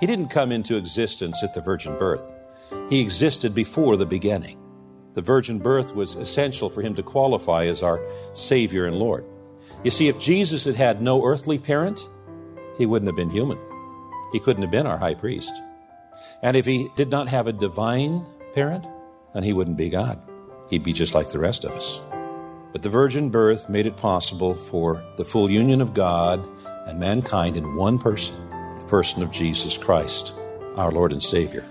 He didn't come into existence at the virgin birth. He existed before the beginning. The virgin birth was essential for him to qualify as our Savior and Lord. You see, if Jesus had had no earthly parent, he wouldn't have been human. He couldn't have been our high priest. And if he did not have a divine parent, then he wouldn't be God. He'd be just like the rest of us. But the virgin birth made it possible for the full union of God and mankind in one person, person of Jesus Christ, our Lord and Savior.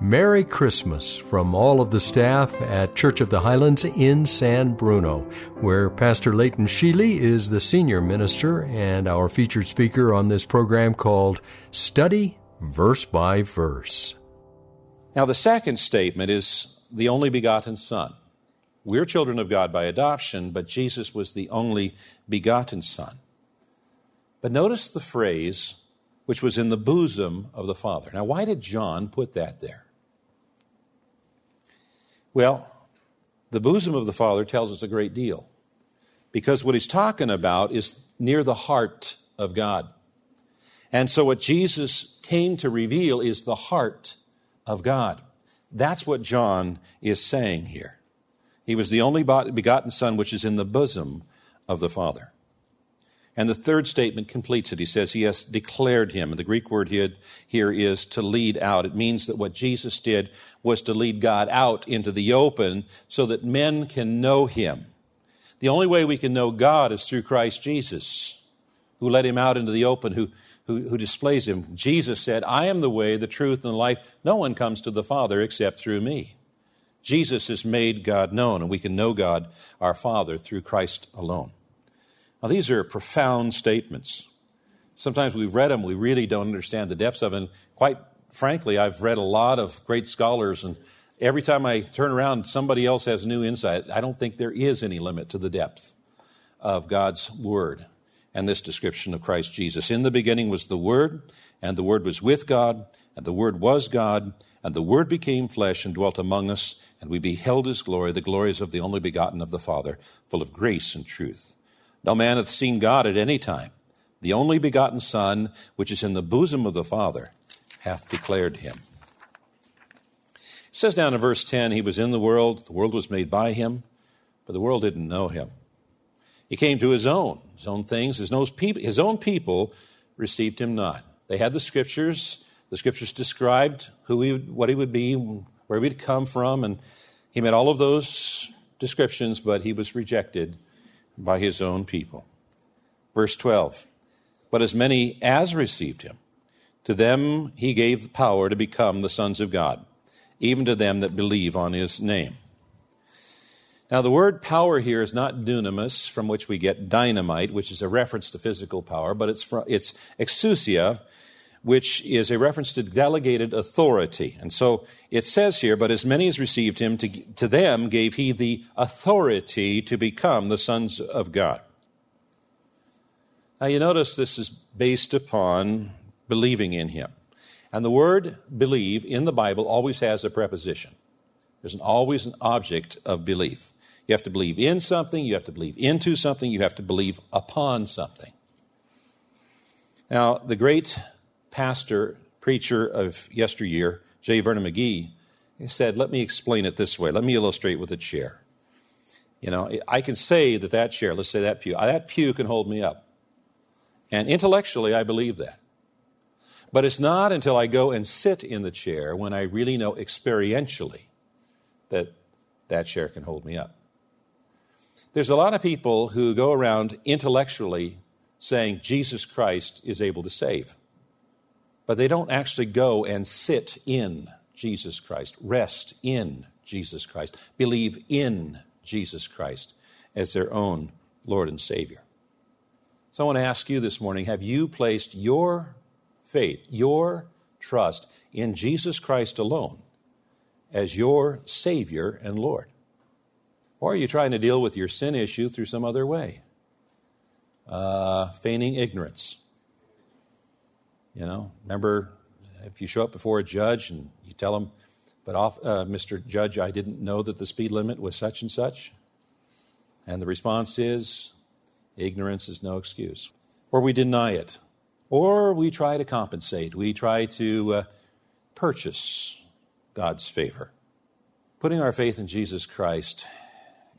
Merry Christmas from all of the staff at Church of the Highlands in San Bruno, where Pastor Leighton Sheely is the senior minister and our featured speaker on this program called Study Verse by Verse. Now, the second statement is the only begotten Son. We're children of God by adoption, but Jesus was the only begotten Son. But notice the phrase, which was in the bosom of the Father. Now, why did John put that there? Well, the bosom of the Father tells us a great deal because what he's talking about is near the heart of God. And so, what Jesus came to reveal is the heart of God. That's what John is saying here. He was the only begotten Son which is in the bosom of the Father. And the third statement completes it. He says he has declared him. And the Greek word here is to lead out. It means that what Jesus did was to lead God out into the open so that men can know him. The only way we can know God is through Christ Jesus, who led him out into the open, who, who, who displays him. Jesus said, I am the way, the truth, and the life. No one comes to the Father except through me. Jesus has made God known, and we can know God, our Father, through Christ alone. Now, these are profound statements. Sometimes we've read them, we really don't understand the depths of them. quite frankly, I've read a lot of great scholars, and every time I turn around, somebody else has new insight. I don't think there is any limit to the depth of God's Word and this description of Christ Jesus. In the beginning was the Word, and the Word was with God, and the Word was God, and the Word became flesh and dwelt among us, and we beheld His glory, the glories of the only begotten of the Father, full of grace and truth. No man hath seen God at any time. The only begotten Son, which is in the bosom of the Father, hath declared him. It says down in verse 10 He was in the world, the world was made by him, but the world didn't know him. He came to his own, his own things, his own people, received him not. They had the scriptures. The scriptures described who he, what he would be, where he would come from, and he met all of those descriptions, but he was rejected by his own people. Verse 12 But as many as received him, to them he gave the power to become the sons of God, even to them that believe on his name. Now, the word power here is not dunamis, from which we get dynamite, which is a reference to physical power, but it's, from, it's exousia, which is a reference to delegated authority. And so it says here, but as many as received him, to, to them gave he the authority to become the sons of God. Now you notice this is based upon believing in him. And the word believe in the Bible always has a preposition. There's an, always an object of belief. You have to believe in something, you have to believe into something, you have to believe upon something. Now, the great pastor, preacher of yesteryear, J. Vernon McGee, said, Let me explain it this way. Let me illustrate with a chair. You know, I can say that that chair, let's say that pew, uh, that pew can hold me up. And intellectually, I believe that. But it's not until I go and sit in the chair when I really know experientially that that chair can hold me up. There's a lot of people who go around intellectually saying Jesus Christ is able to save but they don't actually go and sit in Jesus Christ, rest in Jesus Christ, believe in Jesus Christ as their own Lord and Savior. So I want to ask you this morning have you placed your faith, your trust in Jesus Christ alone as your Savior and Lord? Or are you trying to deal with your sin issue through some other way? Uh, feigning ignorance. You know, remember if you show up before a judge and you tell him, but off, uh, Mr. Judge, I didn't know that the speed limit was such and such. And the response is, ignorance is no excuse. Or we deny it. Or we try to compensate. We try to uh, purchase God's favor. Putting our faith in Jesus Christ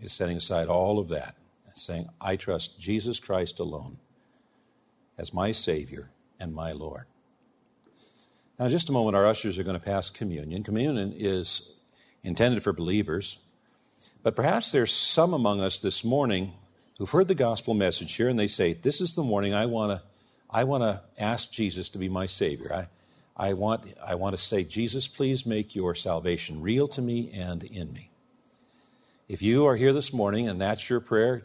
is setting aside all of that saying, I trust Jesus Christ alone as my Savior and my Lord. Now, just a moment, our ushers are going to pass communion. Communion is intended for believers, but perhaps there's some among us this morning who've heard the gospel message here and they say, This is the morning I want to. I want to ask Jesus to be my Savior. I, I, want, I want to say, Jesus, please make your salvation real to me and in me. If you are here this morning and that's your prayer,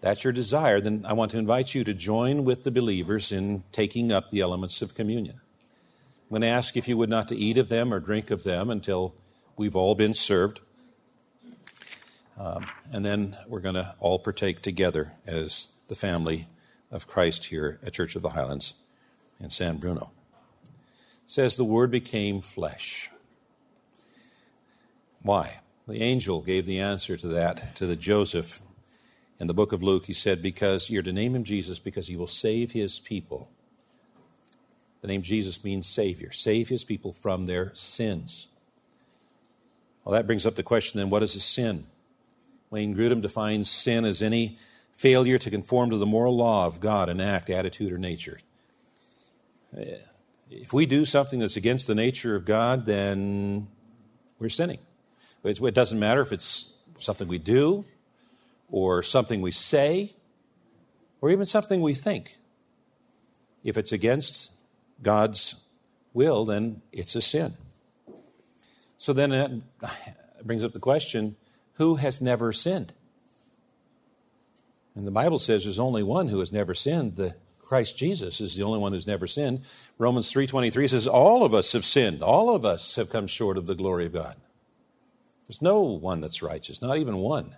that's your desire, then I want to invite you to join with the believers in taking up the elements of communion. I'm going to ask if you would not to eat of them or drink of them until we've all been served. Um, and then we're going to all partake together as the family of Christ here at Church of the Highlands in San Bruno. It says the Word became flesh. Why? The angel gave the answer to that to the Joseph in the book of Luke. He said, Because you're to name him Jesus because he will save his people the name Jesus means Savior, save his people from their sins. Well, that brings up the question then what is a sin? Wayne Grudem defines sin as any failure to conform to the moral law of God in act, attitude, or nature. Eh, if we do something that's against the nature of God, then we're sinning. It doesn't matter if it's something we do, or something we say, or even something we think. If it's against God's will, then it's a sin. So then it brings up the question who has never sinned? And the Bible says there's only one who has never sinned. The Christ Jesus is the only one who's never sinned. Romans 3:23 says all of us have sinned. All of us have come short of the glory of God. There's no one that's righteous, not even one.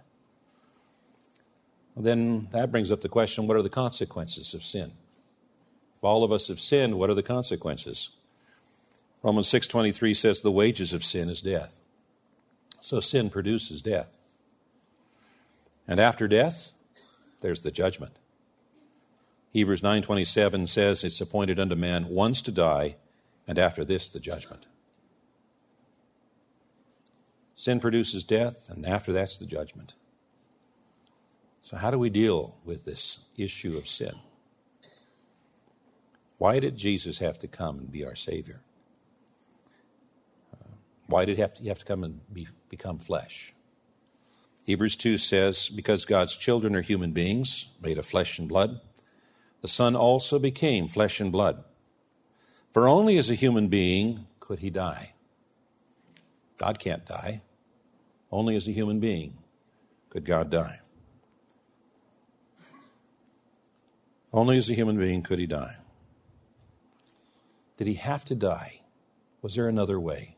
Then that brings up the question what are the consequences of sin? If all of us have sinned, what are the consequences? Romans 6:23 says the wages of sin is death. So sin produces death. And after death, there's the judgment. Hebrews 9:27 says it's appointed unto man once to die, and after this the judgment. Sin produces death, and after that's the judgment. So, how do we deal with this issue of sin? Why did Jesus have to come and be our Savior? Uh, why did he have to, he have to come and be, become flesh? Hebrews 2 says, Because God's children are human beings, made of flesh and blood, the Son also became flesh and blood. For only as a human being could he die. God can't die. Only as a human being could God die. Only as a human being could he die. Did he have to die? Was there another way?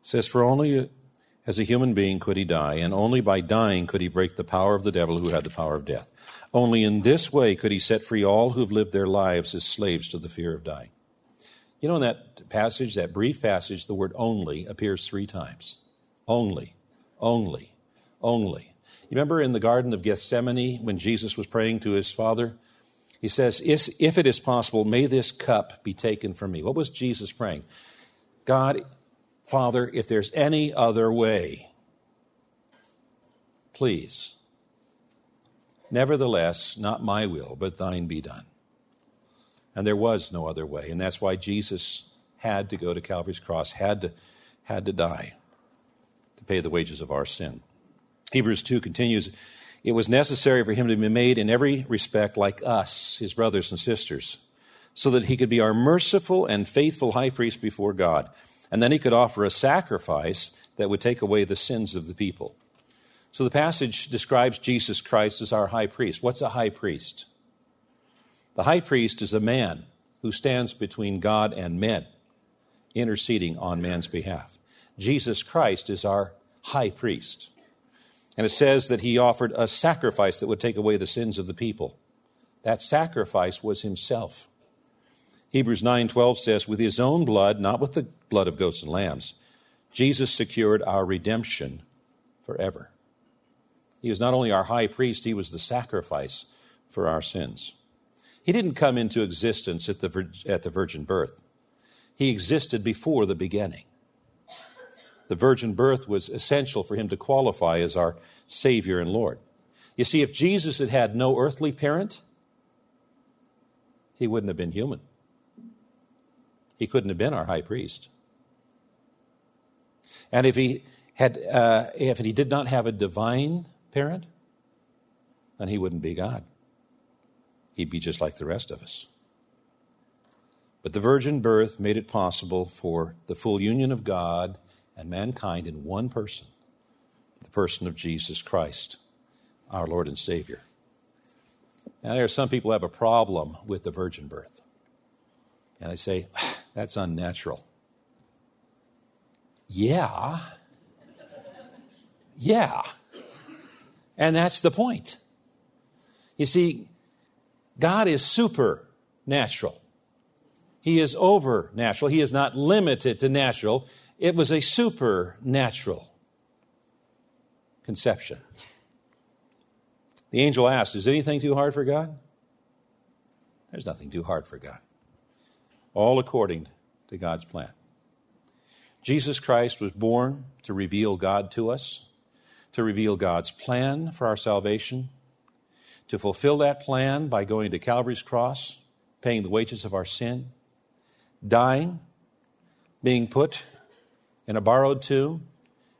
It says, For only as a human being could he die, and only by dying could he break the power of the devil who had the power of death. Only in this way could he set free all who have lived their lives as slaves to the fear of dying. You know, in that passage, that brief passage, the word only appears three times. Only, only, only. You remember in the Garden of Gethsemane when Jesus was praying to his Father? He says, If it is possible, may this cup be taken from me. What was Jesus praying? God, Father, if there's any other way, please. Nevertheless, not my will, but thine be done. And there was no other way. And that's why Jesus had to go to Calvary's cross, had to, had to die to pay the wages of our sin. Hebrews 2 continues it was necessary for him to be made in every respect like us, his brothers and sisters, so that he could be our merciful and faithful high priest before God. And then he could offer a sacrifice that would take away the sins of the people. So the passage describes Jesus Christ as our high priest. What's a high priest? The high priest is a man who stands between God and men, interceding on man's behalf. Jesus Christ is our high priest. And it says that he offered a sacrifice that would take away the sins of the people. That sacrifice was himself. Hebrews 9:12 says with his own blood, not with the blood of goats and lambs, Jesus secured our redemption forever. He was not only our high priest, he was the sacrifice for our sins. He didn't come into existence at the, at the virgin birth, he existed before the beginning. The virgin birth was essential for him to qualify as our Savior and Lord. You see, if Jesus had had no earthly parent, he wouldn't have been human. He couldn't have been our high priest. And if he had, uh, if he did not have a divine parent, then he wouldn't be God. He'd be just like the rest of us. But the virgin birth made it possible for the full union of God and mankind in one person, the person of Jesus Christ, our Lord and Savior. Now, there are some people who have a problem with the virgin birth. And they say, that's unnatural. Yeah. Yeah. And that's the point. You see, God is supernatural. He is overnatural. He is not limited to natural. It was a supernatural conception. The angel asked, Is anything too hard for God? There's nothing too hard for God. All according to God's plan. Jesus Christ was born to reveal God to us to reveal God's plan for our salvation, to fulfill that plan by going to Calvary's cross, paying the wages of our sin, dying, being put in a borrowed tomb,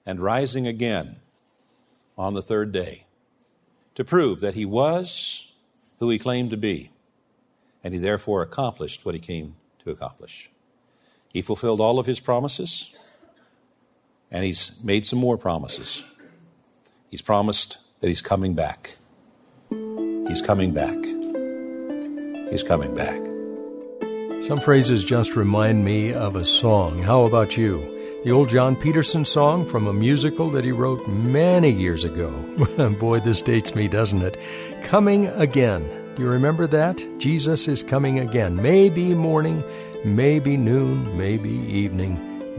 and rising again on the third day to prove that he was who he claimed to be, and he therefore accomplished what he came to accomplish. He fulfilled all of his promises, and he's made some more promises. He's promised that He's coming back. He's coming back. He's coming back. Some phrases just remind me of a song. How about you? The old John Peterson song from a musical that he wrote many years ago. Boy, this dates me, doesn't it? Coming again. Do you remember that? Jesus is coming again. Maybe morning, maybe noon, maybe evening,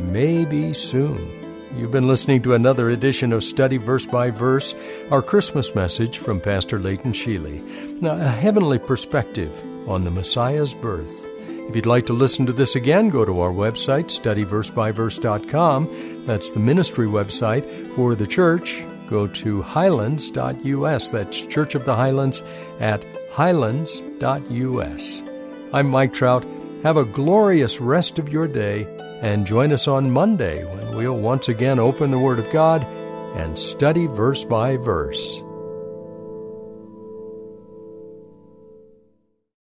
maybe soon. You've been listening to another edition of Study Verse by Verse, our Christmas message from Pastor Leighton Sheely. Now, a heavenly perspective on the Messiah's birth. If you'd like to listen to this again, go to our website, studyversebyverse.com. That's the ministry website for the church. Go to highlands.us. That's Church of the Highlands at highlands.us. I'm Mike Trout. Have a glorious rest of your day and join us on Monday when we'll once again open the Word of God and study verse by verse.